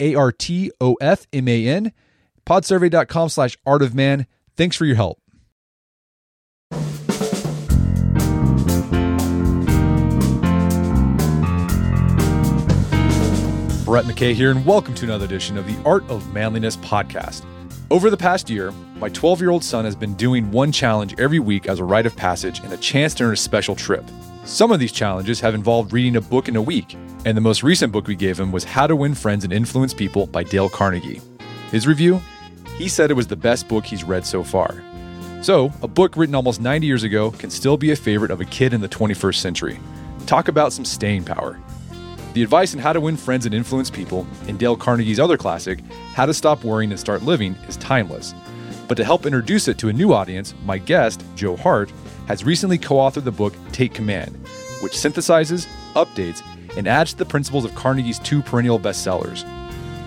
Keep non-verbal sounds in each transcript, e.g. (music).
a R T O F M A N, podsurvey.com slash art of man. Thanks for your help. Brett McKay here, and welcome to another edition of the Art of Manliness podcast. Over the past year, my 12 year old son has been doing one challenge every week as a rite of passage and a chance to earn a special trip. Some of these challenges have involved reading a book in a week, and the most recent book we gave him was How to Win Friends and Influence People by Dale Carnegie. His review? He said it was the best book he's read so far. So, a book written almost 90 years ago can still be a favorite of a kid in the 21st century. Talk about some staying power. The advice on how to win friends and influence people in Dale Carnegie's other classic, How to Stop Worrying and Start Living, is timeless. But to help introduce it to a new audience, my guest, Joe Hart, has recently co authored the book Take Command, which synthesizes, updates, and adds to the principles of Carnegie's two perennial bestsellers.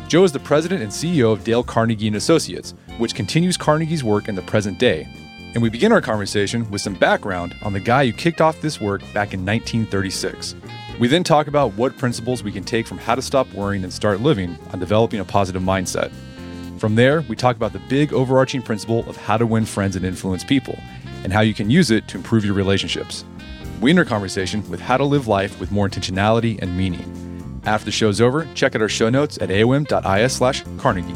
Joe is the president and CEO of Dale Carnegie and Associates, which continues Carnegie's work in the present day. And we begin our conversation with some background on the guy who kicked off this work back in 1936. We then talk about what principles we can take from how to stop worrying and start living on developing a positive mindset. From there, we talk about the big overarching principle of how to win friends and influence people, and how you can use it to improve your relationships. We end our conversation with how to live life with more intentionality and meaning. After the show's over, check out our show notes at aom.is slash Carnegie.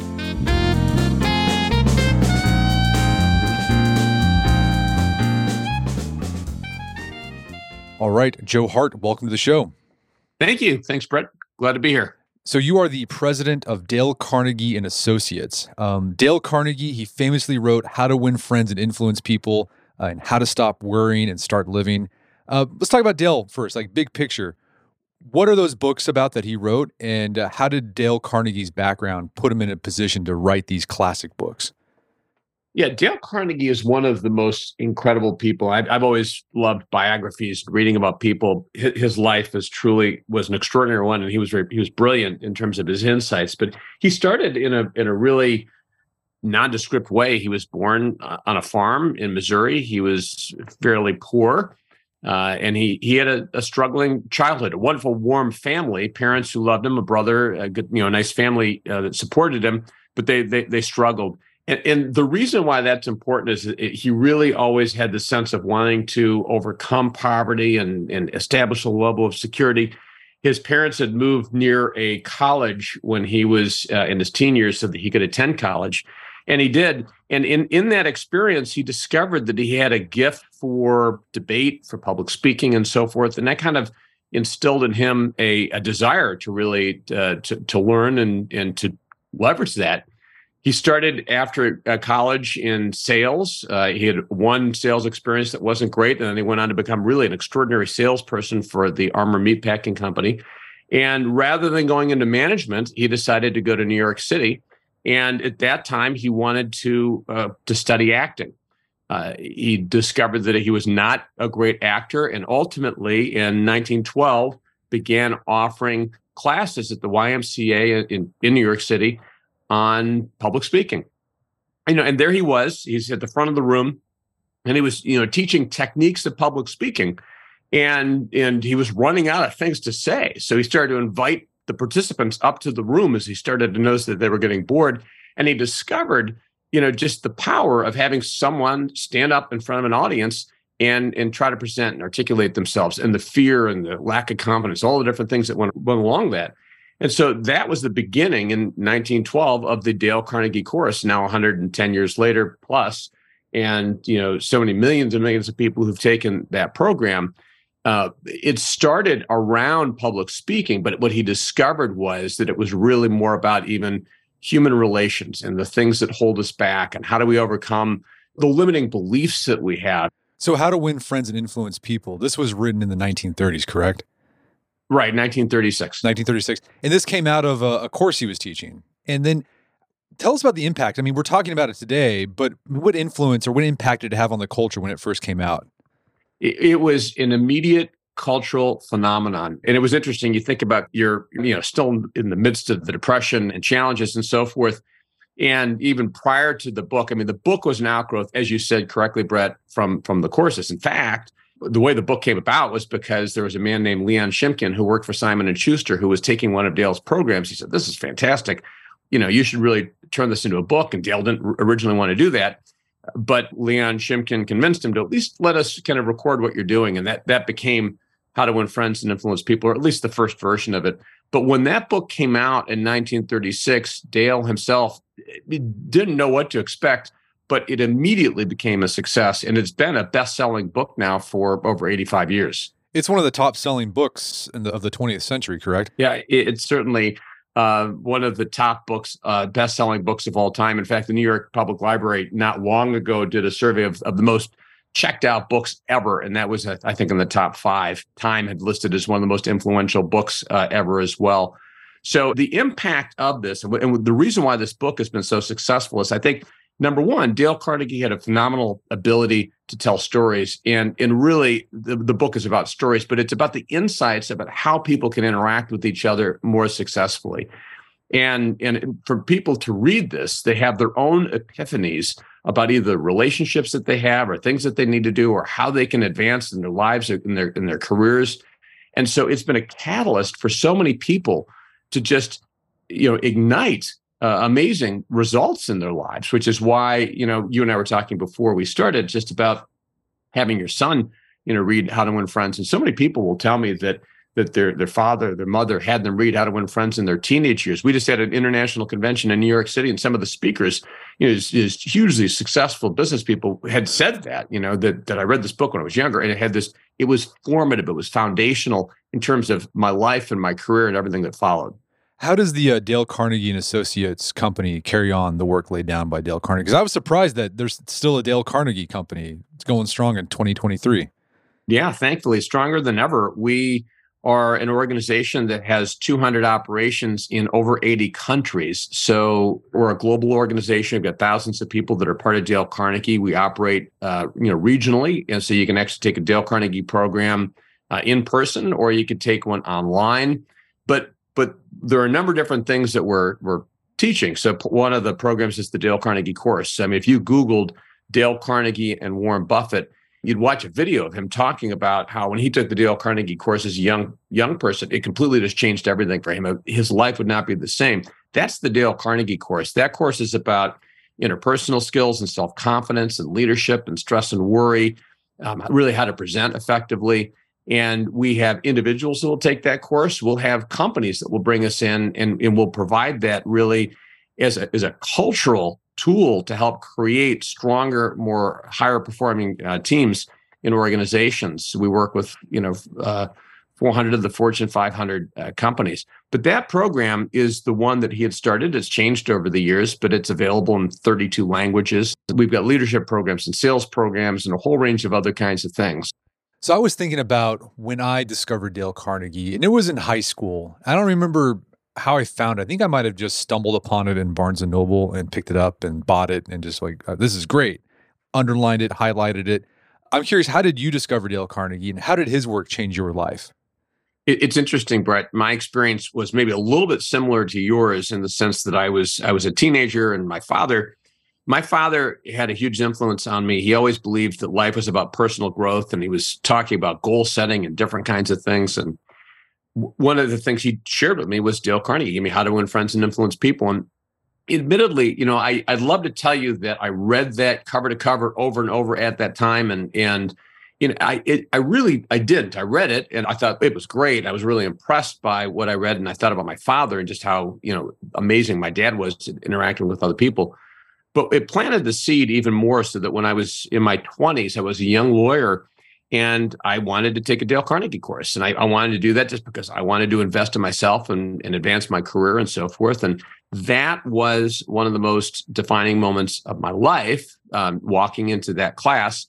All right, Joe Hart, welcome to the show. Thank you. Thanks, Brett. Glad to be here. So you are the president of Dale Carnegie and Associates. Um, Dale Carnegie, he famously wrote "How to Win Friends and Influence People" uh, and "How to Stop Worrying and Start Living." Uh, let's talk about Dale first, like big picture. What are those books about that he wrote, and uh, how did Dale Carnegie's background put him in a position to write these classic books? Yeah, Dale Carnegie is one of the most incredible people. I've, I've always loved biographies, reading about people. His, life is truly was an extraordinary one, and he was very, he was brilliant in terms of his insights. But he started in a in a really nondescript way. He was born uh, on a farm in Missouri. He was fairly poor. Uh, and he he had a, a, struggling childhood, a wonderful, warm family, parents who loved him, a brother, a good, you know, a nice family uh, that supported him, but they they, they struggled. And, and, the reason why that's important is it, he really always had the sense of wanting to overcome poverty and, and establish a level of security. His parents had moved near a college when he was uh, in his teen years so that he could attend college and he did and in in that experience he discovered that he had a gift for debate for public speaking and so forth and that kind of instilled in him a, a desire to really uh, to, to learn and and to leverage that he started after uh, college in sales. Uh, he had one sales experience that wasn't great, and then he went on to become really an extraordinary salesperson for the Armour Meatpacking Company. And rather than going into management, he decided to go to New York City and at that time, he wanted to uh, to study acting. Uh, he discovered that he was not a great actor, and ultimately, in 1912, began offering classes at the YMCA in, in New York City on public speaking. You know, and there he was. He's at the front of the room, and he was, you know, teaching techniques of public speaking, and and he was running out of things to say. So he started to invite the participants up to the room as he started to notice that they were getting bored. And he discovered, you know, just the power of having someone stand up in front of an audience and and try to present and articulate themselves and the fear and the lack of confidence, all the different things that went, went along that. And so that was the beginning in 1912 of the Dale Carnegie Course, now 110 years later plus, and you know, so many millions and millions of people who've taken that program. Uh, it started around public speaking, but what he discovered was that it was really more about even human relations and the things that hold us back and how do we overcome the limiting beliefs that we have. So, how to win friends and influence people. This was written in the 1930s, correct? Right, 1936. 1936. And this came out of a, a course he was teaching. And then tell us about the impact. I mean, we're talking about it today, but what influence or what impact did it have on the culture when it first came out? It, it was an immediate cultural phenomenon. And it was interesting. You think about you're, you know, still in the midst of the depression and challenges and so forth. And even prior to the book, I mean, the book was an outgrowth, as you said correctly, Brett, from from the courses. In fact, the way the book came about was because there was a man named Leon Shimkin who worked for Simon and Schuster who was taking one of Dale's programs. He said, "This is fantastic. You know, you should really turn this into a book." And Dale didn't originally want to do that, but Leon Shimkin convinced him to at least let us kind of record what you're doing, and that that became How to Win Friends and Influence People, or at least the first version of it. But when that book came out in 1936, Dale himself eh, didn't know what to expect but it immediately became a success and it's been a best-selling book now for over 85 years. It's one of the top selling books the, of the 20th century correct? Yeah it, it's certainly uh, one of the top books uh, best-selling books of all time. In fact the new york public library not long ago did a survey of, of the most checked out books ever and that was uh, i think in the top five. Time had listed as one of the most influential books uh, ever as well. So the impact of this and the reason why this book has been so successful is i think number one, Dale Carnegie had a phenomenal ability to tell stories. And, and really, the, the book is about stories, but it's about the insights about how people can interact with each other more successfully. And, and for people to read this, they have their own epiphanies about either relationships that they have or things that they need to do or how they can advance in their lives in their in their careers. And so it's been a catalyst for so many people to just you know ignite uh, amazing results in their lives, which is why, you know, you and I were talking before we started just about having your son, you know, read How to Win Friends. And so many people will tell me that that their their father, their mother had them read How to Win Friends in their teenage years. We just had an international convention in New York City, and some of the speakers, you know, is, is hugely successful business people had said that, you know, that that I read this book when I was younger, and it had this. It was formative. It was foundational in terms of my life and my career and everything that followed. How does the uh, Dale Carnegie and Associates company carry on the work laid down by Dale Carnegie? Because I was surprised that there's still a Dale Carnegie company. It's going strong in 2023. Yeah, thankfully, stronger than ever. We are an organization that has 200 operations in over 80 countries. So we're a global organization. We've got thousands of people that are part of Dale Carnegie. We operate, uh, you know, regionally, and so you can actually take a Dale Carnegie program uh, in person, or you could take one online. But but there are a number of different things that we're we're teaching. So one of the programs is the Dale Carnegie course. I mean, if you Googled Dale Carnegie and Warren Buffett, you'd watch a video of him talking about how when he took the Dale Carnegie course as a young young person, it completely just changed everything for him. His life would not be the same. That's the Dale Carnegie course. That course is about interpersonal skills and self confidence and leadership and stress and worry, um, really how to present effectively. And we have individuals that will take that course. We'll have companies that will bring us in and, and will provide that really as a, as a cultural tool to help create stronger, more higher performing uh, teams in organizations. We work with, you know, uh, 400 of the Fortune 500 uh, companies. But that program is the one that he had started. It's changed over the years, but it's available in 32 languages. We've got leadership programs and sales programs and a whole range of other kinds of things. So I was thinking about when I discovered Dale Carnegie, and it was in high school. I don't remember how I found it. I think I might have just stumbled upon it in Barnes and Noble and picked it up and bought it and just like, oh, this is great. Underlined it, highlighted it. I'm curious, how did you discover Dale Carnegie and how did his work change your life? It's interesting, Brett. My experience was maybe a little bit similar to yours in the sense that I was I was a teenager and my father my father had a huge influence on me. He always believed that life was about personal growth, and he was talking about goal setting and different kinds of things. And one of the things he shared with me was Dale Carnegie, He gave me how to win friends and influence people. And admittedly, you know, I, I'd love to tell you that I read that cover to cover over and over at that time, and and you know, I it, I really I didn't. I read it and I thought it was great. I was really impressed by what I read, and I thought about my father and just how you know amazing my dad was interacting with other people. But it planted the seed even more, so that when I was in my twenties, I was a young lawyer, and I wanted to take a Dale Carnegie course, and I, I wanted to do that just because I wanted to invest in myself and, and advance my career and so forth. And that was one of the most defining moments of my life, um, walking into that class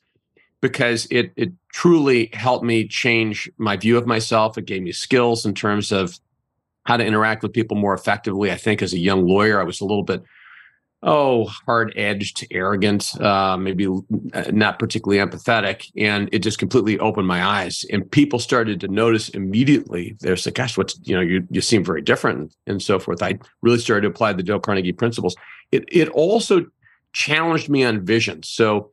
because it it truly helped me change my view of myself. It gave me skills in terms of how to interact with people more effectively. I think as a young lawyer, I was a little bit oh hard edged, arrogant, uh, maybe not particularly empathetic, and it just completely opened my eyes. And people started to notice immediately. They're like, "Gosh, what's you know you you seem very different," and so forth. I really started to apply the Dale Carnegie principles. It it also challenged me on vision. So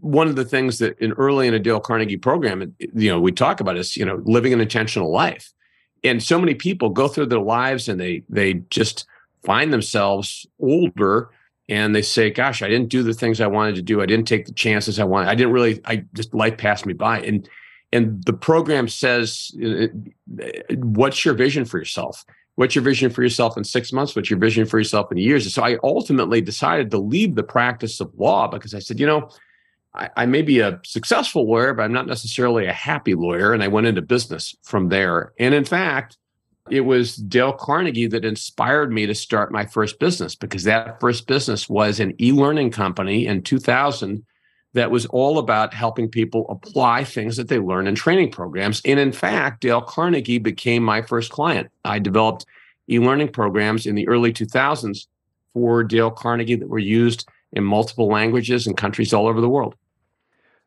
one of the things that in early in a Dale Carnegie program, you know, we talk about is, you know, living an intentional life. And so many people go through their lives and they they just find themselves older and they say, gosh, I didn't do the things I wanted to do. I didn't take the chances I wanted. I didn't really, I just life passed me by. And and the program says, uh, what's your vision for yourself? What's your vision for yourself in six months? What's your vision for yourself in years? And so I ultimately decided to leave the practice of law because I said, you know, I, I, may be a successful lawyer, but I'm not necessarily a happy lawyer. And I went into business from there. And in fact, it was Dale Carnegie that inspired me to start my first business because that first business was an e learning company in 2000 that was all about helping people apply things that they learn in training programs. And in fact, Dale Carnegie became my first client. I developed e learning programs in the early 2000s for Dale Carnegie that were used in multiple languages and countries all over the world.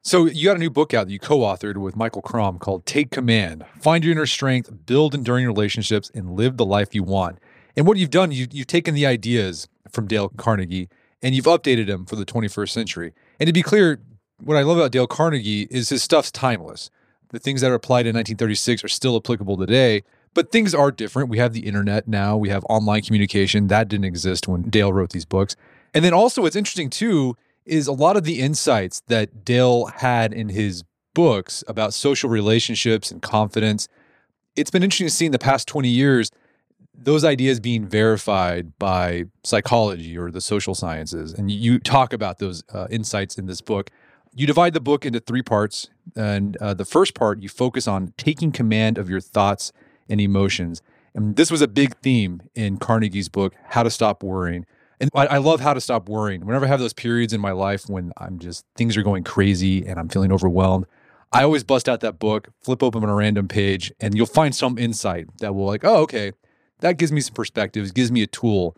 So you got a new book out that you co-authored with Michael Crom called Take Command. Find your inner strength, build enduring relationships, and live the life you want. And what you've done, you, you've taken the ideas from Dale Carnegie and you've updated them for the 21st century. And to be clear, what I love about Dale Carnegie is his stuff's timeless. The things that are applied in 1936 are still applicable today, but things are different. We have the internet now, we have online communication. That didn't exist when Dale wrote these books. And then also, what's interesting too is a lot of the insights that Dale had in his books about social relationships and confidence. It's been interesting to see in the past 20 years those ideas being verified by psychology or the social sciences. And you talk about those uh, insights in this book. You divide the book into three parts. And uh, the first part, you focus on taking command of your thoughts and emotions. And this was a big theme in Carnegie's book, How to Stop Worrying. And I, I, love how to stop worrying. Whenever I have those periods in my life when I'm just things are going crazy and I'm feeling overwhelmed, I always bust out that book, flip open on a random page, and you'll find some insight that will like, oh, okay, that gives me some perspectives, gives me a tool.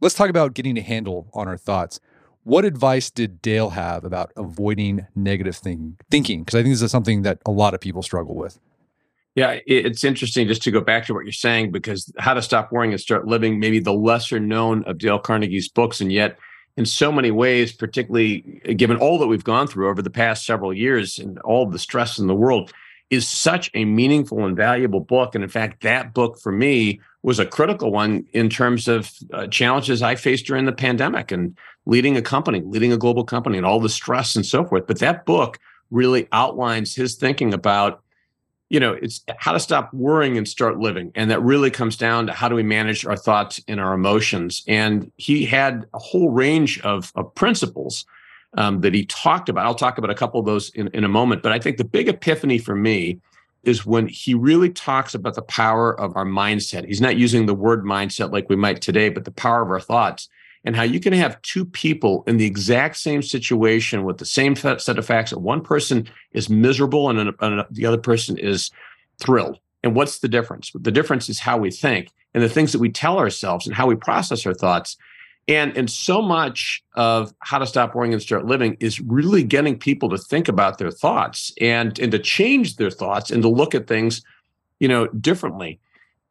Let's talk about getting a handle on our thoughts. What advice did Dale have about avoiding negative thing, thinking? Because I think this is something that a lot of people struggle with. Yeah, it's interesting just to go back to what you're saying because How to Stop Worrying and Start Living, maybe the lesser known of Dale Carnegie's books, and yet in so many ways, particularly given all that we've gone through over the past several years and all the stress in the world, is such a meaningful and valuable book. And in fact, that book for me was a critical one in terms of uh, challenges I faced during the pandemic and leading a company, leading a global company, and all the stress and so forth. But that book really outlines his thinking about you know, it's how to stop worrying and start living. And that really comes down to how do we manage our thoughts and our emotions. And he had a whole range of, of principles um, that he talked about. I'll talk about a couple of those in, in a moment. But I think the big epiphany for me is when he really talks about the power of our mindset. He's not using the word mindset like we might today, but the power of our thoughts and how you can have two people in the exact same situation with the same set of facts that one person is miserable and, and the other person is thrilled. And what's the difference? The difference is how we think and the things that we tell ourselves and how we process our thoughts. And and so much of how to stop worrying and start living is really getting people to think about their thoughts and and to change their thoughts and to look at things, you know, differently.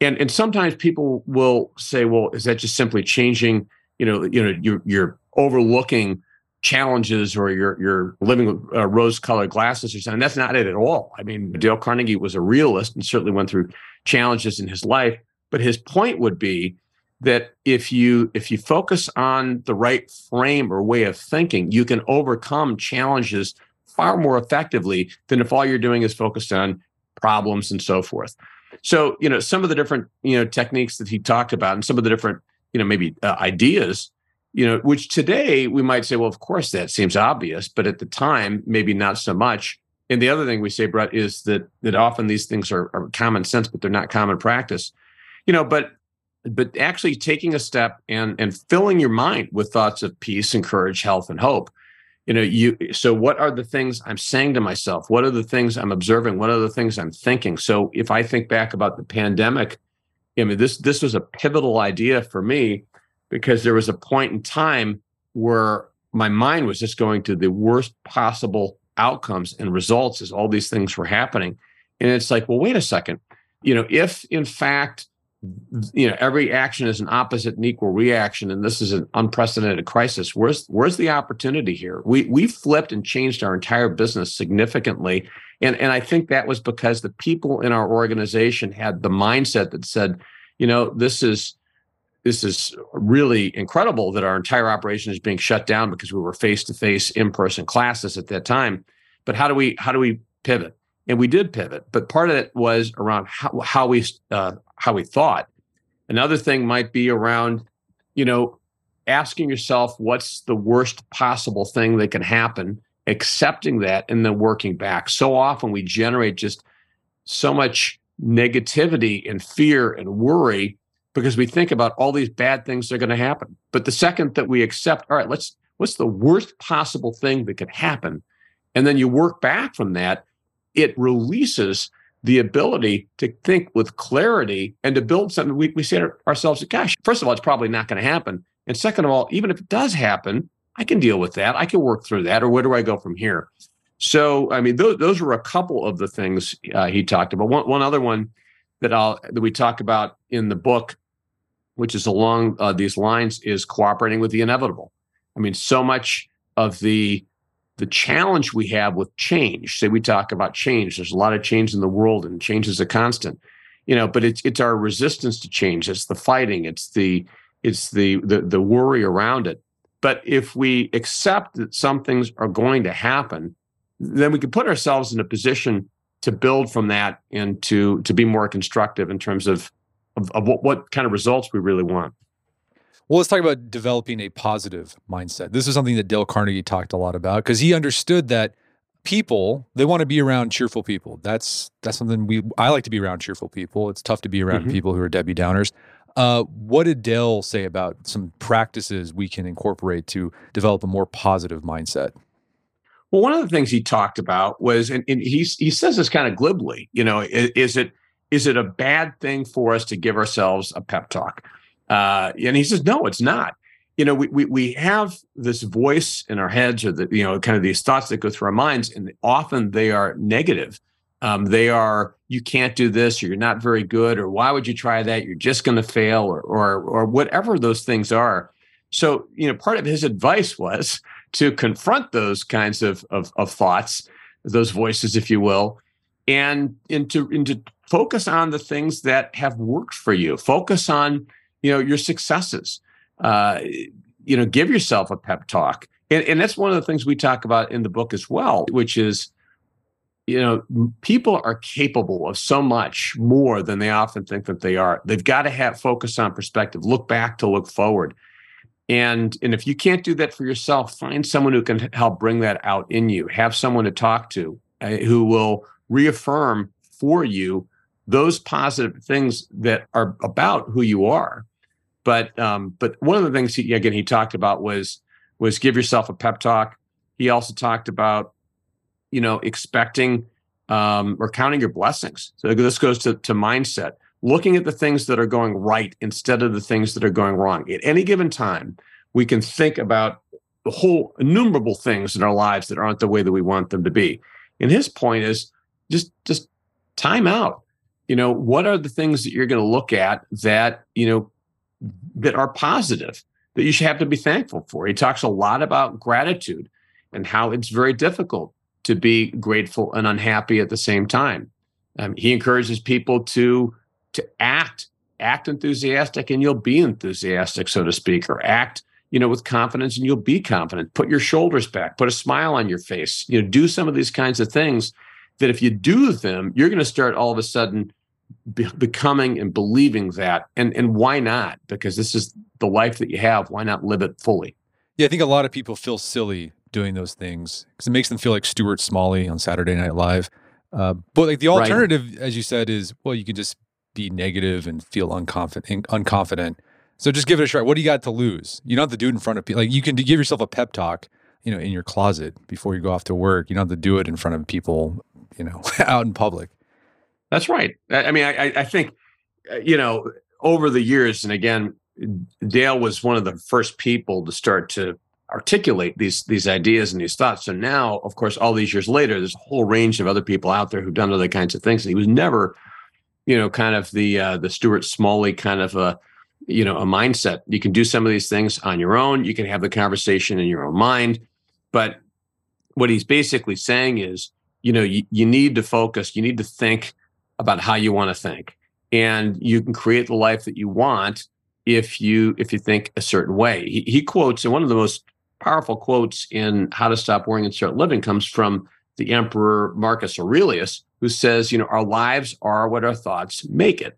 And and sometimes people will say, well, is that just simply changing you know, you know, you're you're overlooking challenges or you're you're living with uh, rose-colored glasses or something. That's not it at all. I mean, Dale Carnegie was a realist and certainly went through challenges in his life. But his point would be that if you if you focus on the right frame or way of thinking, you can overcome challenges far more effectively than if all you're doing is focused on problems and so forth. So, you know, some of the different, you know, techniques that he talked about and some of the different, you know, maybe uh, ideas, you know, which today we might say, well, of course that seems obvious, but at the time, maybe not so much. And the other thing we say, Brett, is that that often these things are, are common sense, but they're not common practice. You know, but but actually taking a step and and filling your mind with thoughts of peace and courage, health, and hope. You know, you so what are the things I'm saying to myself? What are the things I'm observing? What are the things I'm thinking? So if I think back about the pandemic, I mean, this this was a pivotal idea for me because there was a point in time where my mind was just going to the worst possible outcomes and results as all these things were happening. And it's like, well, wait a second. You know, if in fact you know every action is an opposite and equal reaction and this is an unprecedented crisis. Where's where's the opportunity here? We we flipped and changed our entire business significantly and and i think that was because the people in our organization had the mindset that said you know this is this is really incredible that our entire operation is being shut down because we were face to face in person classes at that time. But how do we how do we pivot? And we did pivot but part of it was around how, how we uh, how we thought. Another thing might be around, you know, asking yourself what's the worst possible thing that can happen, accepting that, and then working back. So often we generate just so much negativity and fear and worry because we think about all these bad things that are going to happen. But the second that we accept, all right, let's what's the worst possible thing that could happen? And then you work back from that, it releases the ability to think with clarity and to build something we, we say to ourselves, gosh, first of all, it's probably not going to happen. And second of all, even if it does happen, I can deal with that. I can work through that. Or where do I go from here? So, I mean, those, those were a couple of the things uh, he talked about. One, one other one that I'll that we talk about in the book, which is along uh, these lines, is cooperating with the inevitable. I mean, so much of the the challenge we have with change. Say we talk about change. There's a lot of change in the world and change is a constant you know but it's it's our resistance to change. It's the fighting. It's the it's the the, the worry around it. But if we accept that some things are going to happen then we can put ourselves in a position to build from that and to to be more constructive in terms of of, of what, what kind of results we really want well, let's talk about developing a positive mindset. This is something that Dale Carnegie talked a lot about because he understood that people they want to be around cheerful people. That's that's something we I like to be around cheerful people. It's tough to be around mm-hmm. people who are Debbie Downers. Uh, what did Dale say about some practices we can incorporate to develop a more positive mindset? Well, one of the things he talked about was, and, and he he says this kind of glibly, you know, is, is it is it a bad thing for us to give ourselves a pep talk? Uh, and he says, no, it's not. You know, we, we we have this voice in our heads, or the you know, kind of these thoughts that go through our minds, and often they are negative. Um, they are, you can't do this, or you're not very good, or why would you try that? You're just going to fail, or or or whatever those things are. So, you know, part of his advice was to confront those kinds of of, of thoughts, those voices, if you will, and into into focus on the things that have worked for you. Focus on you know your successes. Uh, you know give yourself a pep talk. And, and that's one of the things we talk about in the book as well which is you know people are capable of so much more than they often think that they are. They've got to have focus on perspective look back to look forward. And and if you can't do that for yourself find someone who can help bring that out in you. Have someone to talk to uh, who will reaffirm for you those positive things that are about who you are but um, but one of the things he, again he talked about was was give yourself a pep talk. He also talked about you know expecting um, or counting your blessings. So this goes to to mindset, looking at the things that are going right instead of the things that are going wrong. At any given time, we can think about the whole innumerable things in our lives that aren't the way that we want them to be. And his point is just just time out. You know, what are the things that you're going to look at that, you know, that are positive that you should have to be thankful for. He talks a lot about gratitude and how it's very difficult to be grateful and unhappy at the same time. Um, he encourages people to to act act enthusiastic and you'll be enthusiastic so to speak or act you know, with confidence and you'll be confident. Put your shoulders back, put a smile on your face, you know, do some of these kinds of things that if you do them, you're going to start all of a sudden be- becoming and believing that. And and why not? Because this is the life that you have. Why not live it fully? Yeah, I think a lot of people feel silly doing those things because it makes them feel like Stuart Smalley on Saturday Night Live. Uh, but like the alternative, right. as you said, is well, you can just be negative and feel unconfident. Unconfident. So just give it a try. What do you got to lose? You don't have to do it in front of people. Like you can give yourself a pep talk, you know, in your closet before you go off to work. You don't have to do it in front of people, you know, (laughs) out in public. That's right. I mean, I, I think, uh, you know, over the years, and again, Dale was one of the first people to start to articulate these these ideas and these thoughts. So now, of course, all these years later, there's a whole range of other people out there who've done other kinds of things. And he was never, you know, kind of the uh, the Stuart Smalley kind of a you know a mindset. You can do some of these things on your own. You can have the conversation in your own mind, but what he's basically saying is, you know, you, you need to focus. You need to think about how you want to think, and you can create the life that you want if you if you think a certain way. He, he quotes, and one of the most powerful quotes in How to Stop Worrying and Start Living comes from the Emperor Marcus Aurelius, who says, you know, our lives are what our thoughts make it.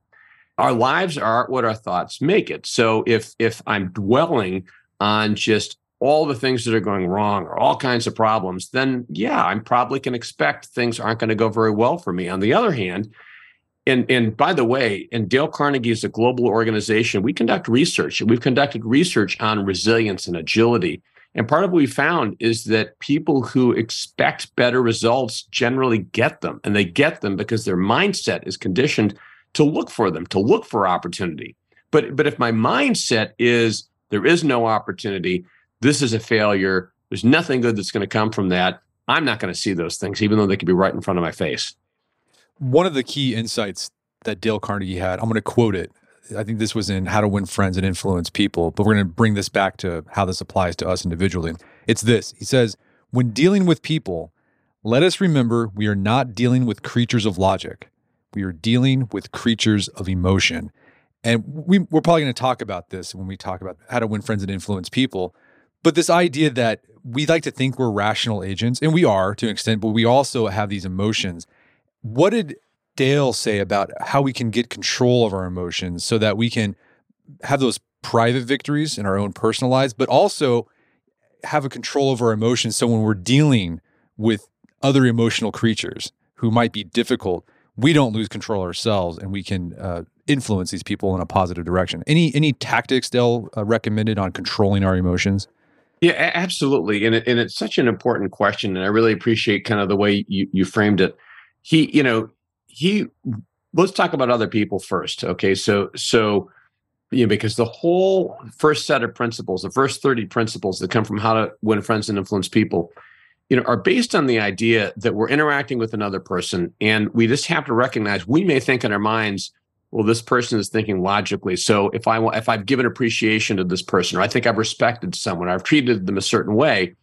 Our lives are what our thoughts make it. So if if I'm dwelling on just all the things that are going wrong or all kinds of problems, then yeah, I'm probably can expect things aren't going to go very well for me. On the other hand, and and by the way, and Dale Carnegie is a global organization. We conduct research. We've conducted research on resilience and agility. And part of what we found is that people who expect better results generally get them, and they get them because their mindset is conditioned to look for them, to look for opportunity. But but if my mindset is there is no opportunity, this is a failure. There's nothing good that's going to come from that. I'm not going to see those things, even though they could be right in front of my face one of the key insights that Dale Carnegie had, I'm going to quote it. I think this was in How to Win Friends and Influence People, but we're going to bring this back to how this applies to us individually. It's this He says, When dealing with people, let us remember we are not dealing with creatures of logic. We are dealing with creatures of emotion. And we, we're probably going to talk about this when we talk about how to win friends and influence people. But this idea that we like to think we're rational agents, and we are to an extent, but we also have these emotions. What did Dale say about how we can get control of our emotions so that we can have those private victories in our own personal lives, but also have a control over our emotions so when we're dealing with other emotional creatures who might be difficult, we don't lose control ourselves and we can uh, influence these people in a positive direction. Any any tactics Dale uh, recommended on controlling our emotions? Yeah, absolutely. And, it, and it's such an important question. And I really appreciate kind of the way you, you framed it he, you know, he let's talk about other people first. Okay. So, so, you know, because the whole first set of principles, the first 30 principles that come from how to win friends and influence people, you know, are based on the idea that we're interacting with another person and we just have to recognize we may think in our minds, well, this person is thinking logically. So if I if I've given appreciation to this person, or I think I've respected someone, I've treated them a certain way,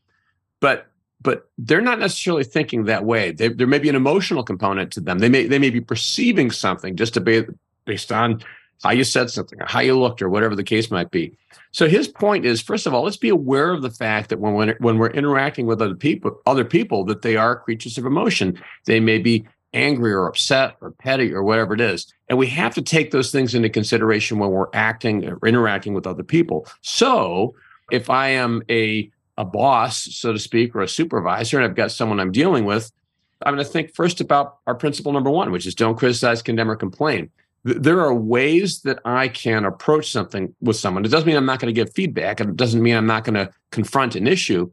but but they're not necessarily thinking that way. They, there may be an emotional component to them. They may they may be perceiving something just to be based on how you said something or how you looked or whatever the case might be. So his point is, first of all, let's be aware of the fact that when we're, when we're interacting with other people, other people, that they are creatures of emotion. They may be angry or upset or petty or whatever it is, and we have to take those things into consideration when we're acting or interacting with other people. So if I am a a boss, so to speak, or a supervisor, and I've got someone I'm dealing with, I'm going to think first about our principle number one, which is don't criticize, condemn, or complain. There are ways that I can approach something with someone. It doesn't mean I'm not going to give feedback, it doesn't mean I'm not going to confront an issue,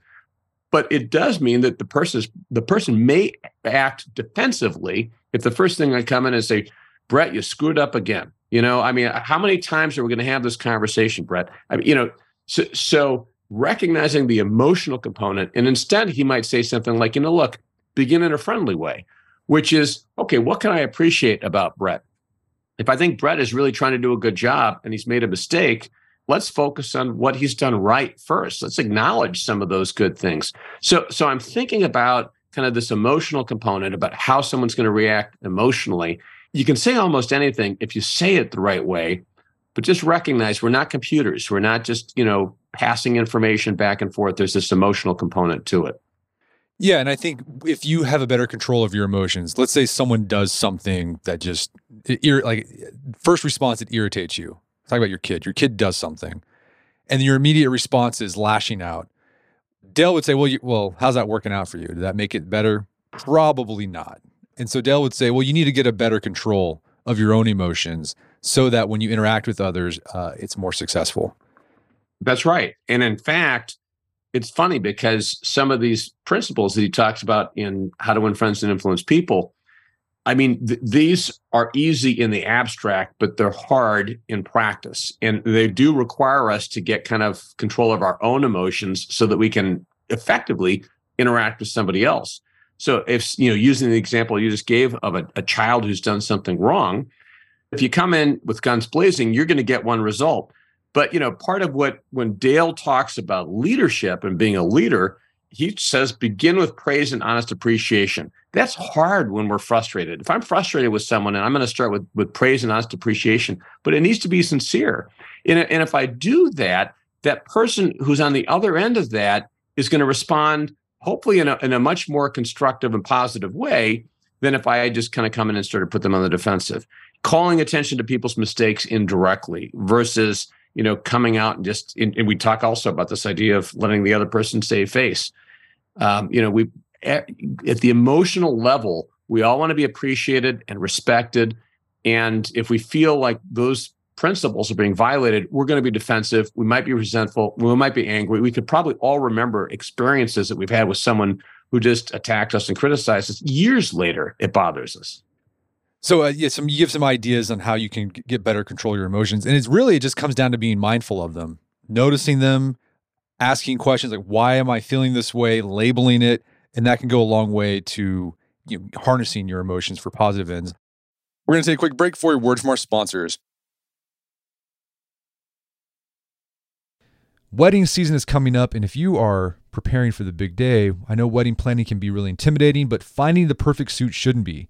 but it does mean that the person the person may act defensively if the first thing I come in and say, "Brett, you screwed up again." You know, I mean, how many times are we going to have this conversation, Brett? I mean, you know, so so recognizing the emotional component. And instead, he might say something like, you know, look, begin in a friendly way, which is, okay, what can I appreciate about Brett? If I think Brett is really trying to do a good job and he's made a mistake, let's focus on what he's done right first. Let's acknowledge some of those good things. So, so I'm thinking about kind of this emotional component about how someone's going to react emotionally. You can say almost anything if you say it the right way, but just recognize we're not computers. We're not just, you know, passing information back and forth. There's this emotional component to it. Yeah, and I think if you have a better control of your emotions, let's say someone does something that just like first response it irritates you. Talk about your kid. Your kid does something, and your immediate response is lashing out. Dale would say, "Well, you, well, how's that working out for you? Did that make it better? Probably not." And so Dale would say, "Well, you need to get a better control of your own emotions so that when you interact with others, uh, it's more successful." That's right. And in fact, it's funny because some of these principles that he talks about in How to Win Friends and Influence People, I mean, th- these are easy in the abstract, but they're hard in practice. And they do require us to get kind of control of our own emotions so that we can effectively interact with somebody else. So if, you know, using the example you just gave of a, a child who's done something wrong, if you come in with guns blazing, you're going to get one result. But you know, part of what when Dale talks about leadership and being a leader, he says begin with praise and honest appreciation. That's hard when we're frustrated. If I'm frustrated with someone and I'm going to start with with praise and honest appreciation, but it needs to be sincere. And, and if I do that, that person who's on the other end of that is going to respond hopefully in a, in a much more constructive and positive way than if I just kind of come in and sort of put them on the defensive. Calling attention to people's mistakes indirectly versus you know, coming out and just, and, we talk also about this idea of letting the other person save face. Um, you know, we at, at the emotional level, we all want to be appreciated and respected. And if we feel like those principles are being violated, we're going to be defensive. We might be resentful. We might be angry. We could probably all remember experiences that we've had with someone who just attacked us and criticized us. Years later, it bothers us. So uh, yeah, some you give some ideas on how you can get better control your emotions, and it's really it just comes down to being mindful of them, noticing them, asking questions like why am I feeling this way, labeling it, and that can go a long way to you know, harnessing your emotions for positive ends. We're going to take a quick break for a word from our sponsors. Wedding season is coming up, and if you are preparing for the big day, I know wedding planning can be really intimidating, but finding the perfect suit shouldn't be.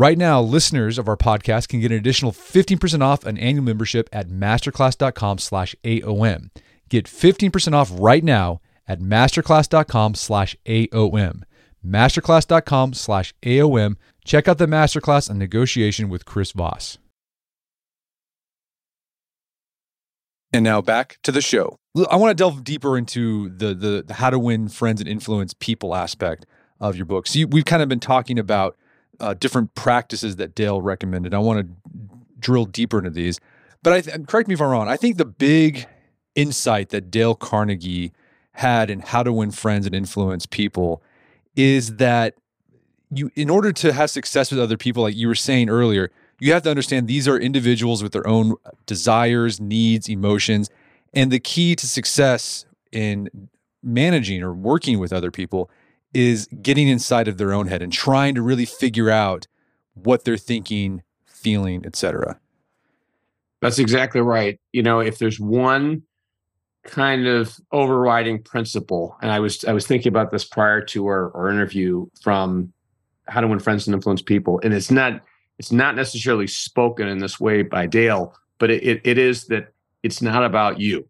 Right now, listeners of our podcast can get an additional 15% off an annual membership at masterclass.com slash AOM. Get 15% off right now at masterclass.com slash AOM. Masterclass.com slash AOM. Check out the masterclass on negotiation with Chris Voss. And now back to the show. I want to delve deeper into the, the, the how to win friends and influence people aspect of your book. So you, we've kind of been talking about uh, different practices that Dale recommended. I want to drill deeper into these, but th- correct me if I'm wrong. I think the big insight that Dale Carnegie had in how to win friends and influence people is that you, in order to have success with other people, like you were saying earlier, you have to understand these are individuals with their own desires, needs, emotions, and the key to success in managing or working with other people is getting inside of their own head and trying to really figure out what they're thinking, feeling, etc. That's exactly right. You know, if there's one kind of overriding principle, and I was I was thinking about this prior to our, our interview from How to Win Friends and Influence People, and it's not it's not necessarily spoken in this way by Dale, but it, it, it is that it's not about you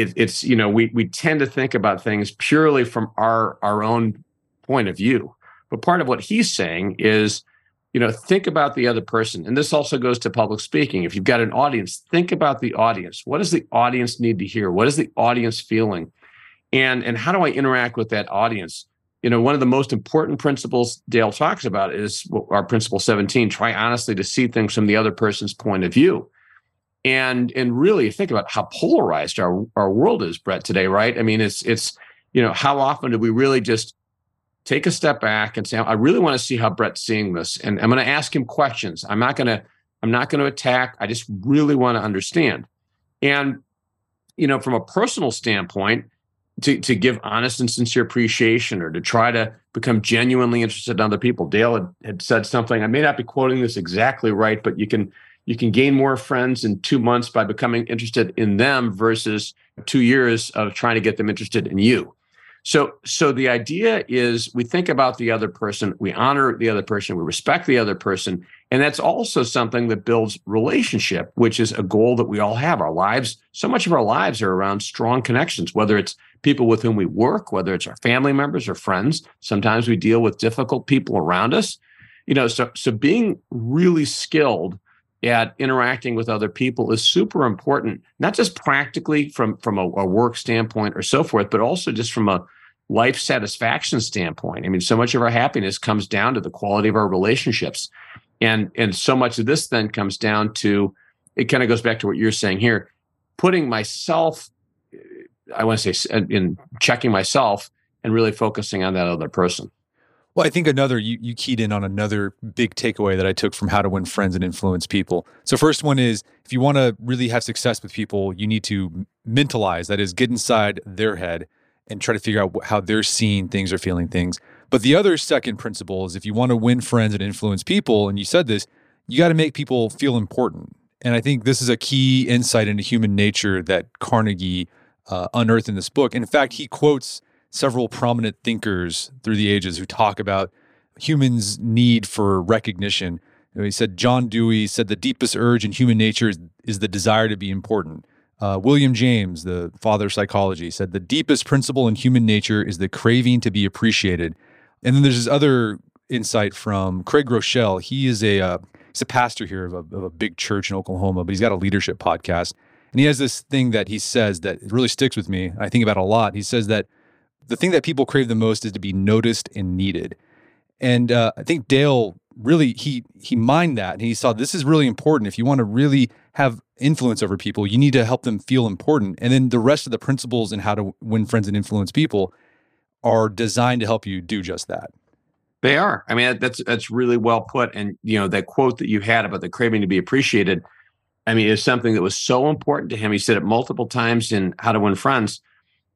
it, it's you know we we tend to think about things purely from our our own point of view. But part of what he's saying is you know think about the other person. And this also goes to public speaking. If you've got an audience think about the audience. What does the audience need to hear? What is the audience feeling? And and how do i interact with that audience? You know one of the most important principles dale talks about is our principle 17 try honestly to see things from the other person's point of view and and really think about how polarized our our world is brett today right? I mean it's it's you know how often do we really just take a step back and say i really want to see how brett's seeing this and i'm going to ask him questions. I'm not going to i'm not going to attack. I just really want to understand. And you know from a personal standpoint to, to give honest and sincere appreciation or to try to become genuinely interested in other people dale had, had said something i may not be quoting this exactly right but you can you can gain more friends in two months by becoming interested in them versus two years of trying to get them interested in you. So, so the idea is we think about the other person, we honor the other person, we respect the other person, and that's also something that builds relationship, which is a goal that we all have. Our lives, so much of our lives are around strong connections, whether it's people with whom we work, whether it's our family members or friends. Sometimes we deal with difficult people around us. You know, so so being really skilled at interacting with other people is super important, not just practically from, from a, a, work standpoint or so forth, but also just from a life satisfaction standpoint. I mean, so much of our happiness comes down to the quality of our relationships. And, and so much of this then comes down to it kind of goes back to what you're saying here, putting myself, I want to say, in checking myself and really focusing on that other person. Well, I think another you, you keyed in on another big takeaway that I took from how to win friends and influence people. So first one is if you want to really have success with people, you need to mentalize, that is get inside their head and try to figure out how they're seeing things or feeling things. But the other second principle is if you want to win friends and influence people, and you said this, you got to make people feel important. And I think this is a key insight into human nature that Carnegie uh, unearthed in this book. And in fact, he quotes several prominent thinkers through the ages who talk about humans' need for recognition. You know, he said John Dewey said the deepest urge in human nature is, is the desire to be important. Uh, William James, the father of psychology, said the deepest principle in human nature is the craving to be appreciated. And then there's this other insight from Craig Groeschel. He is a uh, he's a pastor here of a, of a big church in Oklahoma, but he's got a leadership podcast. And he has this thing that he says that really sticks with me. I think about it a lot. He says that the thing that people crave the most is to be noticed and needed. And uh, I think Dale really he he mined that and he saw this is really important. If you want to really have influence over people, you need to help them feel important. And then the rest of the principles and how to win friends and influence people are designed to help you do just that. They are. I mean, that's that's really well put. And you know, that quote that you had about the craving to be appreciated, I mean, is something that was so important to him. He said it multiple times in How to Win Friends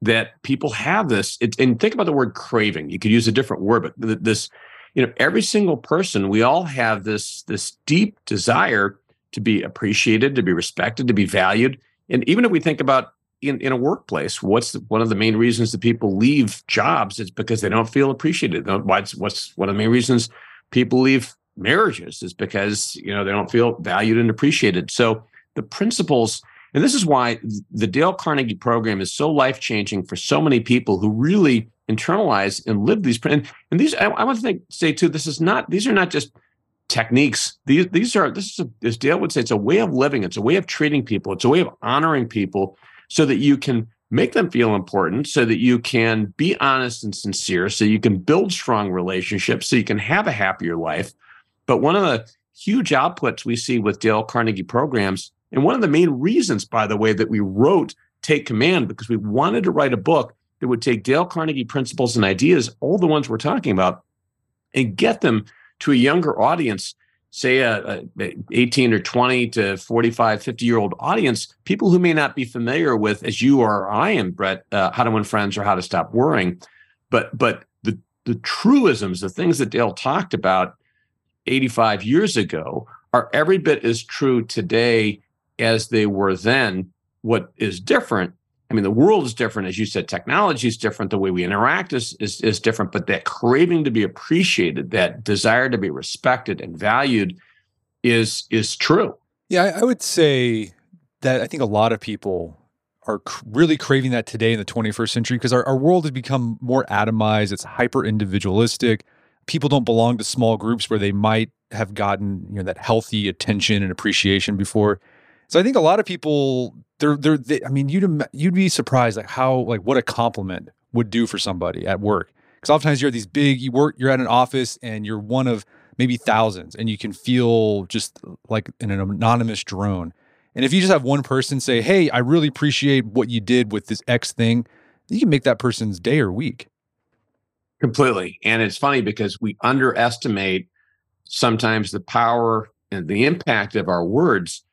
that people have this. It, and think about the word craving. You could use a different word, but this, you know, every single person, we all have this this deep desire to be appreciated, to be respected, to be valued. And even if we think about in, in a workplace, what's the, one of the main reasons that people leave jobs? It's because they don't feel appreciated. What's, what's one of the main reasons people leave marriages is because you know they don't feel valued and appreciated. So the principles, and this is why the Dale Carnegie program is so life changing for so many people who really internalize and live these. And, and these, I, I want to think, say too, this is not; these are not just techniques. These these are this is a, as Dale would say, it's a way of living. It's a way of treating people. It's a way of honoring people, so that you can make them feel important, so that you can be honest and sincere, so you can build strong relationships, so you can have a happier life. But one of the huge outputs we see with Dale Carnegie programs, and one of the main reasons, by the way, that we wrote Take Command, because we wanted to write a book that would take Dale Carnegie principles and ideas, all the ones we're talking about, and get them to a younger audience say a, a, 18 or 20 to 45 50 year old audience people who may not be familiar with as you or i am brett uh, how to win friends or how to stop worrying. But but the the truisms the things that dale talked about 85 years ago are every bit as true today as they were then what is different I mean, the world is different, as you said. Technology is different. The way we interact is, is, is different. But that craving to be appreciated, that desire to be respected and valued, is is true. Yeah, I, would say that I think a lot of people are really craving that today in the 21st century because our, our world has become more atomized. It's hyper individualistic. People don't belong to small groups where they might have gotten you know that healthy attention and appreciation before. So I think a lot of people they're they're they, I mean you'd you'd be surprised like how like what a compliment would do for somebody at work. Because oftentimes you're these big you work you're at an office and you're one of maybe thousands and you can feel just like an anonymous drone. And if you just have one person say, "Hey, I really appreciate what you did with this X thing," you can make that person's day or week. Completely. And it's funny because we underestimate sometimes the power and the impact of our words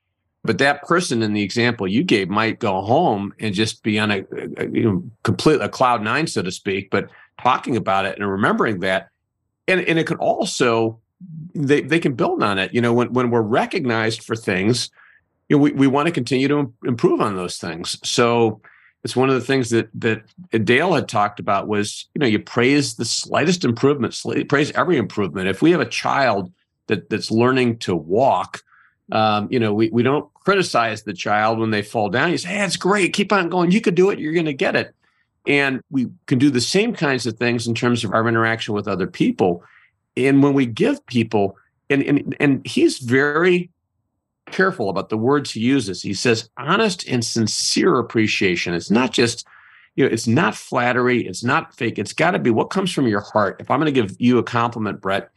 but that person in the example you gave might go home and just be on a, a you know, complete a cloud nine, so to speak. But talking about it and remembering that, and and it could also they they can build on it. You know, when when we're recognized for things, you know, we we want to continue to improve on those things. So it's one of the things that that Dale had talked about was you know you praise the slightest improvement, praise every improvement. If we have a child that that's learning to walk um, you know, we, we don't criticize the child when they fall down. You say, hey, it's great. Keep on going. You could do it. You're going to get it. And we can do the same kinds of things in terms of our interaction with other people. And when we give people, and, and, and he's very careful about the words he uses. He says honest and sincere appreciation. It's not just, you know, it's not flattery. It's not fake. It's got to be what comes from your heart. If I'm going to give you a compliment, Brett,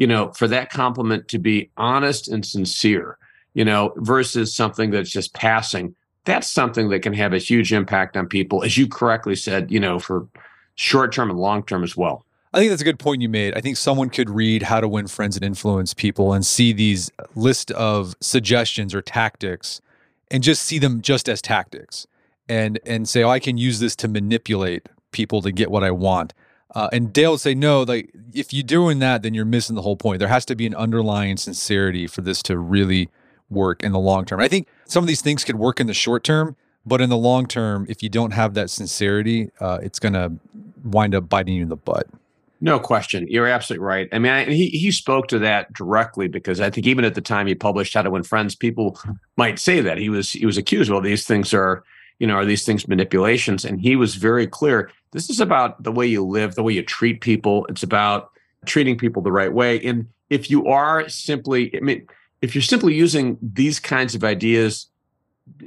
you know, for that compliment to be honest and sincere, you know, versus something that's just passing. That's something that can have a huge impact on people, as you correctly said, you know, for short term and long term as well. I think that's a good point you made. I think someone could read How to Win Friends and Influence People and see these list of suggestions or tactics and just see them just as tactics and and say, "Oh, I can use this to manipulate people to get what I want." Uh, and Dale would say, no, like if you're doing that, then you're missing the whole point. There has to be an underlying sincerity for this to really work in the long term. I think some of these things could work in the short term, but in the long term, if you don't have that sincerity, uh, it's going to wind up biting you in the butt. No question. You're absolutely right. I mean, I, he he spoke to that directly because I think even at the time he published How to Win Friends, people might say that he was he was accused. Well, these things are you know are these things manipulations, and he was very clear. This is about the way you live, the way you treat people. It's about treating people the right way. And if you are simply, I mean, if you're simply using these kinds of ideas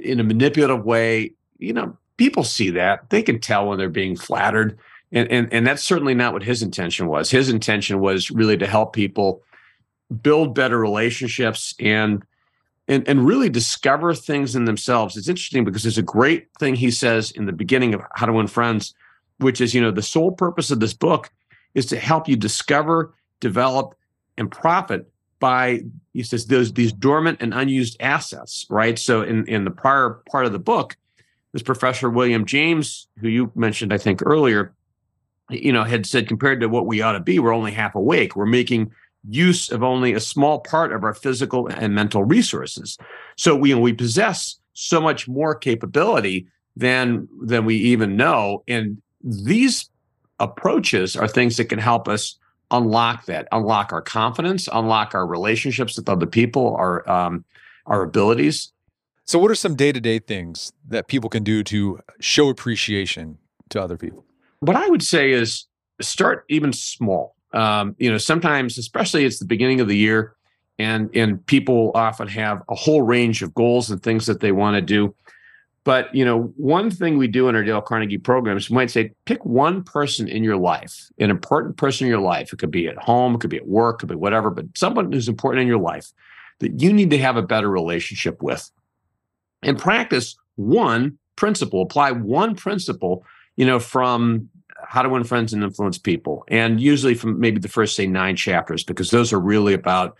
in a manipulative way, you know, people see that. They can tell when they're being flattered. And, and, and that's certainly not what his intention was. His intention was really to help people build better relationships and and and really discover things in themselves. It's interesting because there's a great thing he says in the beginning of How to Win Friends, which is, you know, the sole purpose of this book is to help you discover, develop, and profit by he says those these dormant and unused assets, right? So in in the prior part of the book, this professor William James, who you mentioned, I think earlier, you know, had said compared to what we ought to be, we're only half awake. We're making use of only a small part of our physical and mental resources. So we we possess so much more capability than than we even know. And these approaches are things that can help us unlock that, unlock our confidence, unlock our relationships with other people, our um, our abilities. So, what are some day to day things that people can do to show appreciation to other people? What I would say is start even small. Um, you know, sometimes, especially it's the beginning of the year, and and people often have a whole range of goals and things that they want to do. But you know, one thing we do in our Dale Carnegie programs, we might say, pick one person in your life, an important person in your life. It could be at home, it could be at work, it could be whatever, but someone who's important in your life that you need to have a better relationship with. And practice one principle, apply one principle, you know, from how to win friends and influence people. And usually from maybe the first, say, nine chapters, because those are really about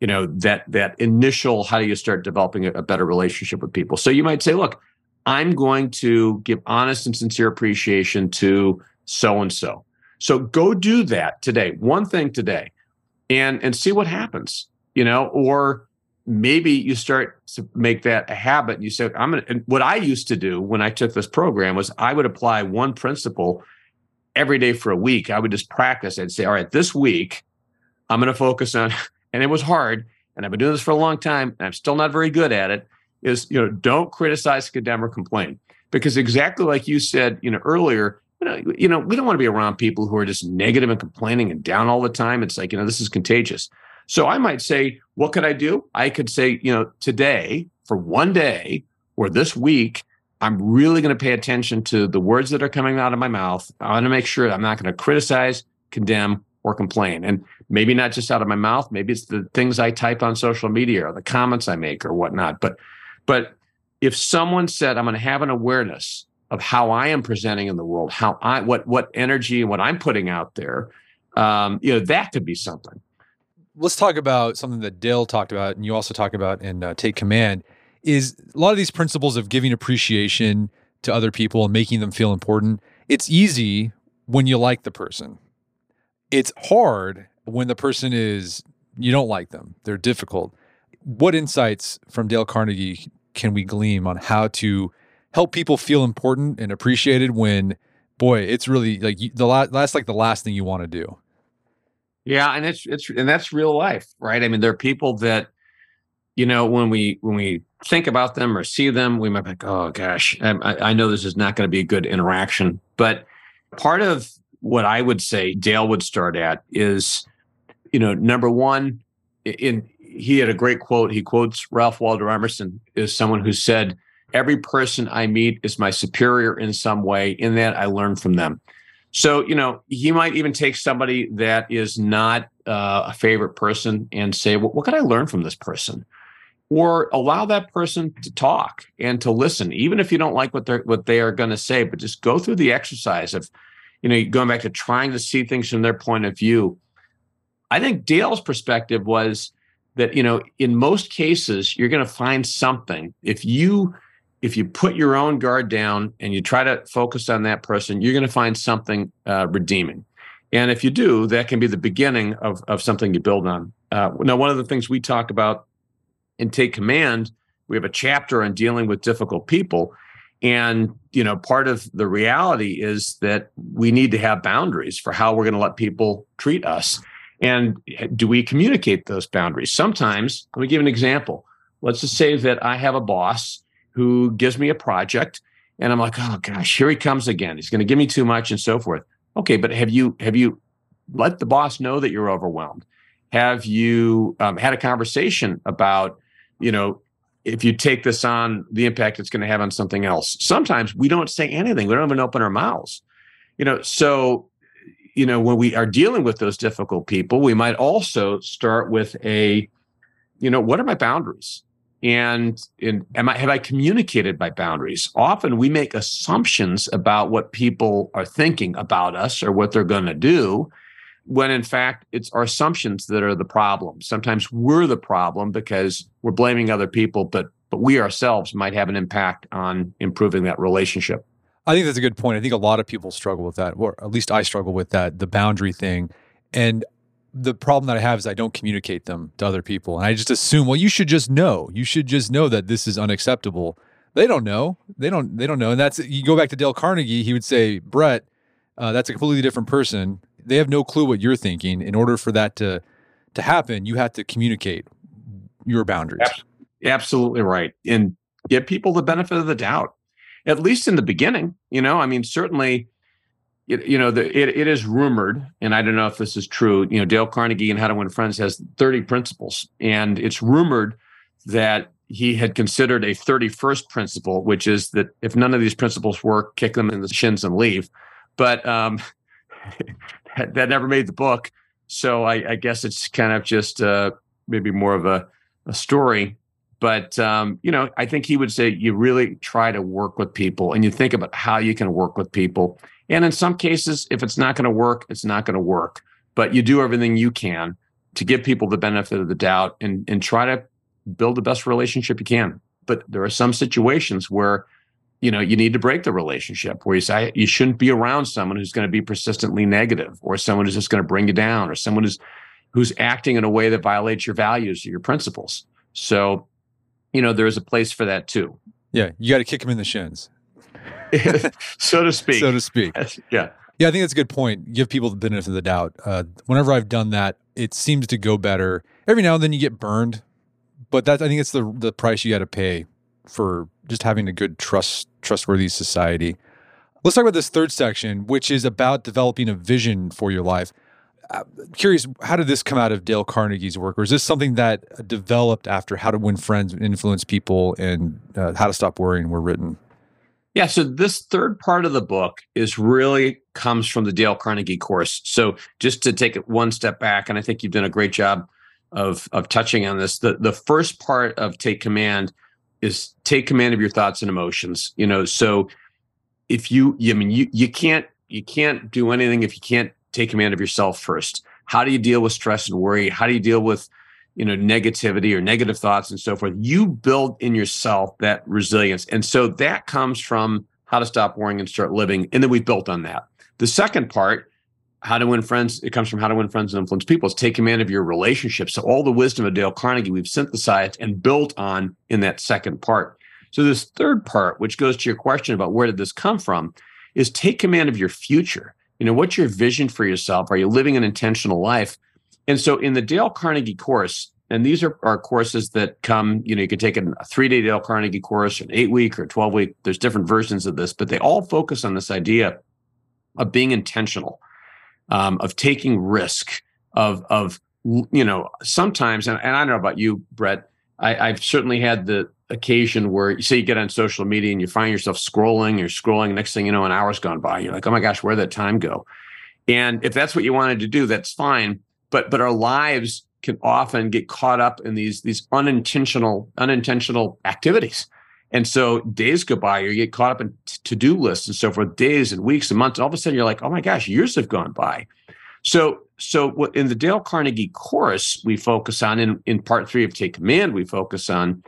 you know that that initial how do you start developing a, a better relationship with people so you might say look I'm going to give honest and sincere appreciation to so and so. So go do that today, one thing today, and and see what happens. You know, or maybe you start to make that a habit. You say, I'm gonna. And what I used to do when I took this program was I would apply one principle every day for a week. I would just practice. I'd say, all right, this week I'm going to focus on, (laughs) and it was hard. And I've been doing this for a long time, and I'm still not very good at it is you know don't criticize, condemn, or complain because exactly like you said you know earlier. You know, you know, we don't want to be around people who are just negative and complaining and down all the time. It's like, you know, this is contagious. So I might say, what could I do? I could say, you know, today for one day or this week, I'm really going to pay attention to the words that are coming out of my mouth. I want to make sure I'm not going to criticize, condemn, or complain. And maybe not just out of my mouth, maybe it's the things I type on social media or the comments I make or whatnot. But but if someone said, I'm going to have an awareness of how I am presenting in the world, how I what what energy and what I'm putting out there, um, you know, that could be something. Let's talk about something that Dale talked about, and you also talk about in uh, Take Command. Is a lot of these principles of giving appreciation to other people and making them feel important. It's easy when you like the person. It's hard when the person is you don't like them. They're difficult. What insights from Dale Carnegie can we glean on how to help people feel important and appreciated when boy it's really like the last that's like the last thing you want to do yeah and it's it's and that's real life right i mean there are people that you know when we when we think about them or see them we might be like oh gosh i, I know this is not going to be a good interaction but part of what i would say dale would start at is you know number one in he had a great quote. He quotes Ralph Waldo Emerson as someone who said, Every person I meet is my superior in some way. In that, I learn from them. So, you know, he might even take somebody that is not uh, a favorite person and say, well, What can I learn from this person? Or allow that person to talk and to listen, even if you don't like what they're what they are going to say. But just go through the exercise of, you know, going back to trying to see things from their point of view. I think Dale's perspective was that you know in most cases you're going to find something if you if you put your own guard down and you try to focus on that person you're going to find something uh, redeeming and if you do that can be the beginning of, of something you build on uh, now one of the things we talk about in take command we have a chapter on dealing with difficult people And, you know, part of the reality is that we need to have boundaries for how we're going to let people treat us. And do we communicate those boundaries? Sometimes, let me give an example. Let's just say that I have a boss who gives me a project and I'm like, oh gosh, here he comes again. He's going to give me too much and so forth. Okay, but have you have you let the boss know that you're overwhelmed? Have you um, had a conversation about, you know, if you take this on, the impact it's going to have on something else? Sometimes we don't say anything. We don't even open our mouths. You know, so you know when we are dealing with those difficult people, we might also start with a, you know, what are my boundaries? and in, am I have I communicated my boundaries? Often we make assumptions about what people are thinking about us or what they're going to do, when in fact it's our assumptions that are the problem. Sometimes we're the problem because we're blaming other people, but but we ourselves might have an impact on improving that relationship. I think that's a good point. I think a lot of people struggle with that, or at least I struggle with that, the boundary thing. And the problem that I have is I don't communicate them to other people. And I just assume, well, you should just know. You should just know that this is unacceptable. They don't know. They don't. They don't know. And that's you go back to Dale Carnegie. He would say, Brett, uh, that's a completely different person. They have no clue what you're thinking. In order for that to to happen, you have to communicate your boundaries. Absolutely right, and give people the benefit of the doubt, at least in the beginning. You know, I mean, certainly it, you know, the, it, it is rumored, and I don't know if this is true. You know, Dale Carnegie and How to Win Friends has 30 principles, and it's rumored that he had considered a 31st principle, which is that if none of these principles work, kick them in the shins and leave. But um, (laughs) (laughs) that, never made the book, so I, I guess it's kind of just uh, maybe more of a, a story. But um, you know, I think he would say you really try to work with people, and you think about how you can work with people and in some cases, if it's not going to work, it's not going to work. But you do everything you can to give people the benefit of the doubt and, and try to build the best relationship you can. But there are some situations where, you know, you need to break the relationship where you say you shouldn't be around someone who's going to be persistently negative or someone who's just going to bring you down or someone who's who's acting in a way that violates your values or your principles. So, you know, there's a place for that too. Yeah, you got to kick them in the shins. (laughs) so to speak. So to speak. Yeah. Yeah, I think that's a good point. Give people the benefit of the doubt. Uh, whenever I've done that, it seems to go better. Every now and then you get burned, but that I think it's the the price you got to pay for just having a good trust trustworthy society. Let's talk about this third section, which is about developing a vision for your life. I'm uh, curious, how did this come out of Dale Carnegie's work, or is this something that developed after How to Win Friends, Influence People, and uh, How to Stop Worrying were written? Yeah, so this third part of the book is really comes from the Dale Carnegie course. So just to take it one step back, and I think you've done a great job of of touching on this. The the first part of take command is take command of your thoughts and emotions. You know, so if you, I mean, you you can't you can't do anything if you can't take command of yourself first. How do you deal with stress and worry? How do you deal with you know negativity or negative thoughts and so forth you build in yourself that resilience and so that comes from how to stop worrying and start living and then we built on that the second part how to win friends it comes from how to win friends and influence people it's take command of your relationships so all the wisdom of dale carnegie we've synthesized and built on in that second part. So this third part which goes to your question about where did this come from is take command of your future. You know what's your vision for yourself? Are you living an intentional life? And so in the Dale Carnegie course, and these are, are courses that come, you know, you could take a three day Dale Carnegie course, an eight week or 12 week. There's different versions of this, but they all focus on this idea of being intentional, um, of taking risk, of, of, you know, sometimes, and, and I don't know about you, Brett, I, I've certainly had the occasion where you say you get on social media and you find yourself scrolling, you're scrolling, next thing you know, an hour's gone by. You're like, oh my gosh, where'd that time go? And if that's what you wanted to do, that's fine but but our lives can often get caught up in these these unintentional unintentional activities and so days go by you get caught up in to-do lists and so forth days and weeks and months and all of a sudden you're like oh my gosh years have gone by so so in the dale carnegie course we focus on in, in part three of take command we focus on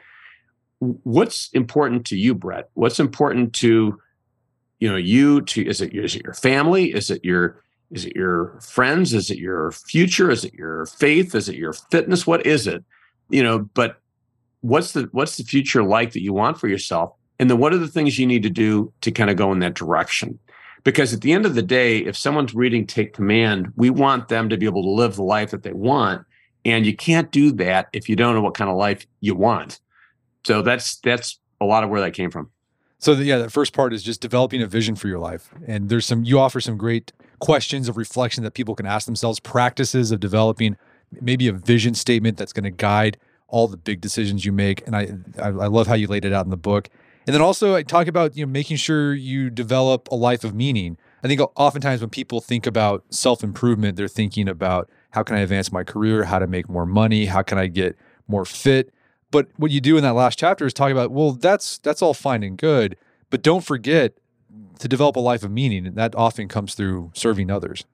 what's important to you brett what's important to you know you to is it, is it your family is it your is it your friends? Is it your future? Is it your faith? Is it your fitness? What is it? You know, but what's the what's the future like that you want for yourself? And then what are the things you need to do to kind of go in that direction? Because at the end of the day, if someone's reading Take Command, we want them to be able to live the life that they want. And you can't do that if you don't know what kind of life you want. So that's that's a lot of where that came from. So the, yeah, that first part is just developing a vision for your life. And there's some you offer some great questions of reflection that people can ask themselves, practices of developing maybe a vision statement that's going to guide all the big decisions you make. And I, I, I love how you laid it out in the book. And then also I talk about you know making sure you develop a life of meaning. I think oftentimes when people think about self improvement, they're thinking about how can I advance my career, how to make more money, how can I get more fit. But what you do in that last chapter is talk about well, that's that's all fine and good, but don't forget to develop a life of meaning, and that often comes through serving others.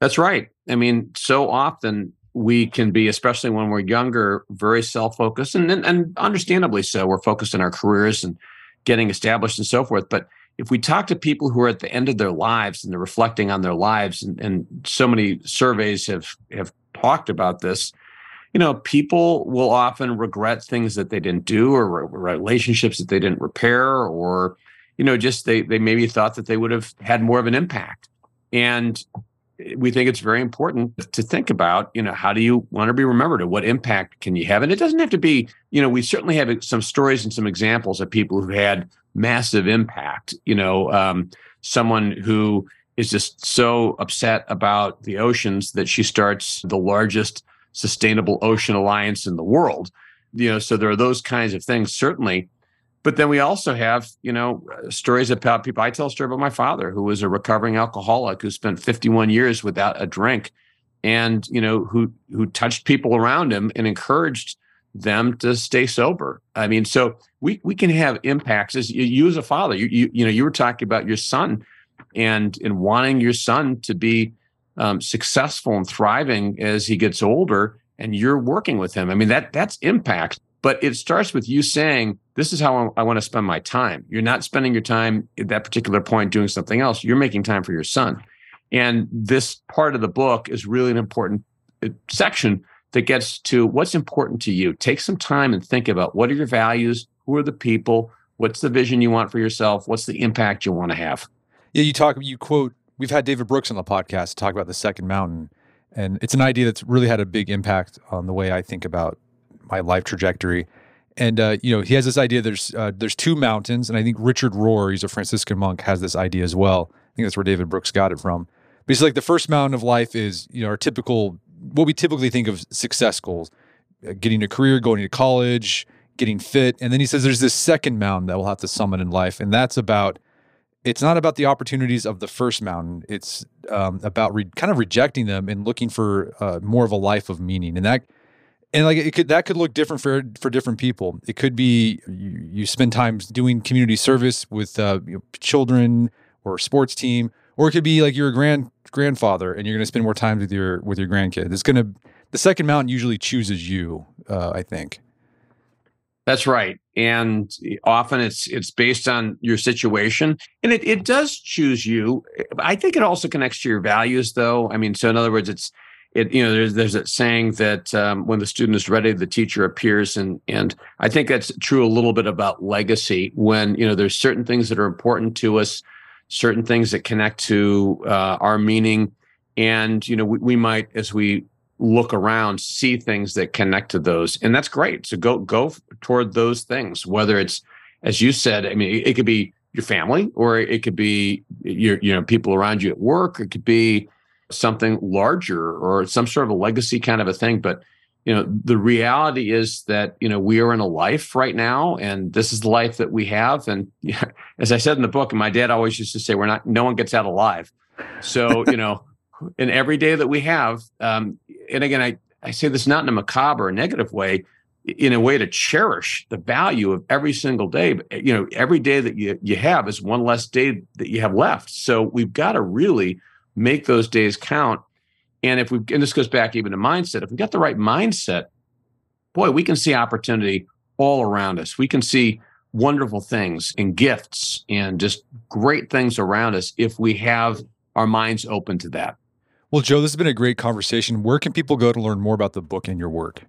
That's right. I mean, so often we can be, especially when we're younger, very self-focused, and and understandably so. We're focused on our careers and getting established and so forth. But if we talk to people who are at the end of their lives and they're reflecting on their lives, and, and so many surveys have have talked about this, you know, people will often regret things that they didn't do or relationships that they didn't repair, or you know, just they they maybe thought that they would have had more of an impact. And we think it's very important to think about, you know, how do you want to be remembered? what impact can you have? And it doesn't have to be, you know, we certainly have some stories and some examples of people who've had massive impact. You know, um, someone who is just so upset about the oceans that she starts the largest sustainable ocean alliance in the world. You know, so there are those kinds of things certainly but then we also have, you know, stories about people. I tell a story about my father, who was a recovering alcoholic who spent 51 years without a drink, and you know, who who touched people around him and encouraged them to stay sober. I mean, so we we can have impacts as you, you as a father. You, you you know, you were talking about your son, and and wanting your son to be um, successful and thriving as he gets older, and you're working with him. I mean, that that's impact. But it starts with you saying, This is how I want to spend my time. You're not spending your time at that particular point doing something else. You're making time for your son. And this part of the book is really an important uh, section that gets to what's important to you. Take some time and think about what are your values? Who are the people? What's the vision you want for yourself? What's the impact you want to have? Yeah, you talk, you quote, we've had David Brooks on the podcast talk about the second mountain. And it's an idea that's really had a big impact on the way I think about my life trajectory. And uh, you know, he has this idea. There's uh, there's two mountains, and I think Richard Rohr, he's a Franciscan monk, has this idea as well. I think that's where David Brooks got it from. But he's like the first mountain of life is you know our typical what we typically think of success goals, uh, getting a career, going to college, getting fit, and then he says there's this second mountain that we'll have to summit in life, and that's about it's not about the opportunities of the first mountain. It's um, about re- kind of rejecting them and looking for uh, more of a life of meaning, and that and like it could that could look different for for different people. It could be you, you spend time doing community service with uh, you know, children or sports team, or it could be like you're a grand grandfather and you're going to spend more time with your with your grandkids It's going to the second mountain usually chooses you. Uh, I think. That's right, and often it's it's based on your situation, and it it does choose you. I think it also connects to your values, though. I mean, so in other words, it's it you know there's there's that saying that um, when the student is ready the teacher appears. And and i think that's true a little bit about legacy when you know there's certain things that are important to us certain things that connect to uh, our meaning. And you know we, we might as we look around see things that connect to those. And that's great. So go go toward those things whether it's as you said i mean it, it could be your family or it could be your you know people around you at work. It could be something larger or some sort of a legacy kind of a thing. But you know, the reality is that you know we are in a life right now, and this is the life that we have. And yeah, (laughs) as I said in the book, and my dad always used to say, "We're not. No one gets out alive." So (laughs) you know, in every day that we have, um, and again, I I say this not in a macabre or negative way, in a way to cherish the value of every single day. But, you know, every day that you you have is one less day that you have left. So we've got to really make those days count. And if we, and this goes back even to mindset, if we got the right mindset, boy, we can see opportunity all around us. We can see wonderful things and gifts and just great things around us if we have our minds open to that. Well, Joe, this has been a great conversation. Where can people go to learn more about the book and your work?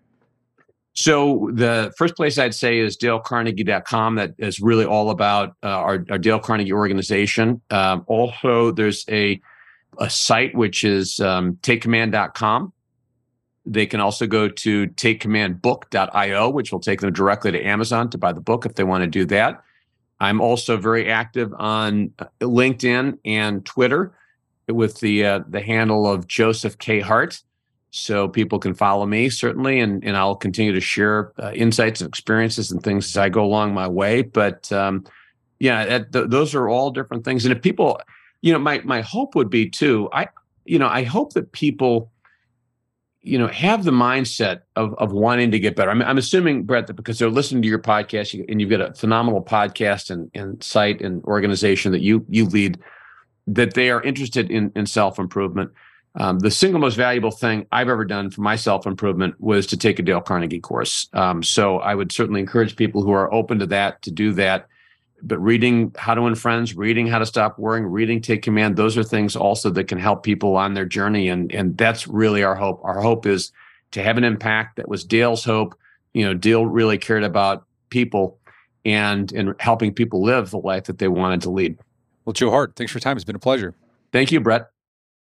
So the first place I'd say is dalecarnegie.com. That is really all about uh, our, our, Dale Carnegie organization. Um, also, there's a a site which is um, takecommand.com. They can also go to takecommandbook.io, which will take them directly to Amazon to buy the book if they want to do that. I'm also very active on uh, LinkedIn and Twitter with the uh, the handle of Joseph K Hart so people can follow me certainly and, and i'll continue to share uh, insights and experiences and things as i go along my way but um, yeah that, th- those are all different things and if people you know my my hope would be too i you know i hope that people you know have the mindset of of wanting to get better i'm, I'm assuming brett that because they're listening to your podcast and you've got a phenomenal podcast and, and site and organization that you you lead that they are interested in in self-improvement um, the single most valuable thing I've ever done for my self improvement was to take a Dale Carnegie course. Um, so I would certainly encourage people who are open to that to do that. But reading How to Win Friends, reading How to Stop Worrying, reading Take Command, those are things also that can help people on their journey. And, and that's really our hope. Our hope is to have an impact. That was Dale's hope. You know, Dale really cared about people and, and helping people live the life that they wanted to lead. Well, Joe Hart, thanks for your time. It's been a pleasure. Thank you, Brett.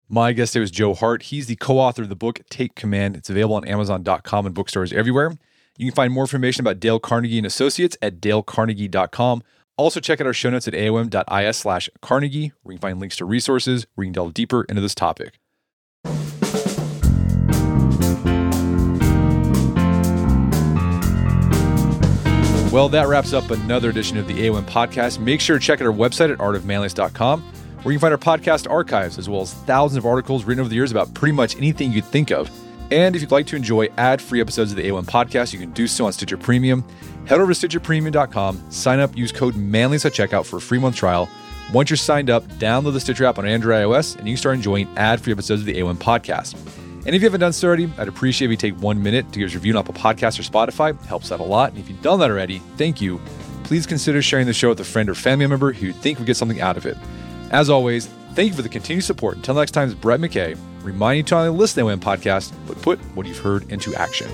My guest today was Joe Hart. He's the co author of the book Take Command. It's available on Amazon.com and bookstores everywhere. You can find more information about Dale Carnegie and Associates at dalecarnegie.com. Also, check out our show notes at aom.is slash Carnegie, where you can find links to resources where you can delve deeper into this topic. Well, that wraps up another edition of the AOM podcast. Make sure to check out our website at artofmanliness.com where you can find our podcast archives as well as thousands of articles written over the years about pretty much anything you'd think of. And if you'd like to enjoy ad free episodes of the AOM podcast, you can do so on Stitcher Premium. Head over to StitcherPremium.com, sign up, use code Manliness at checkout for a free month trial. Once you're signed up, download the Stitcher app on Android iOS, and you can start enjoying ad free episodes of the AOM podcast. And if you haven't done so already, I'd appreciate if you take one minute to give us a review on Apple Podcasts or Spotify. It helps out a lot. And if you've done that already, thank you. Please consider sharing the show with a friend or family member who you think would get something out of it. As always, thank you for the continued support. Until next time, it's Brett McKay, reminding to not only listen to the podcast, but put what you've heard into action.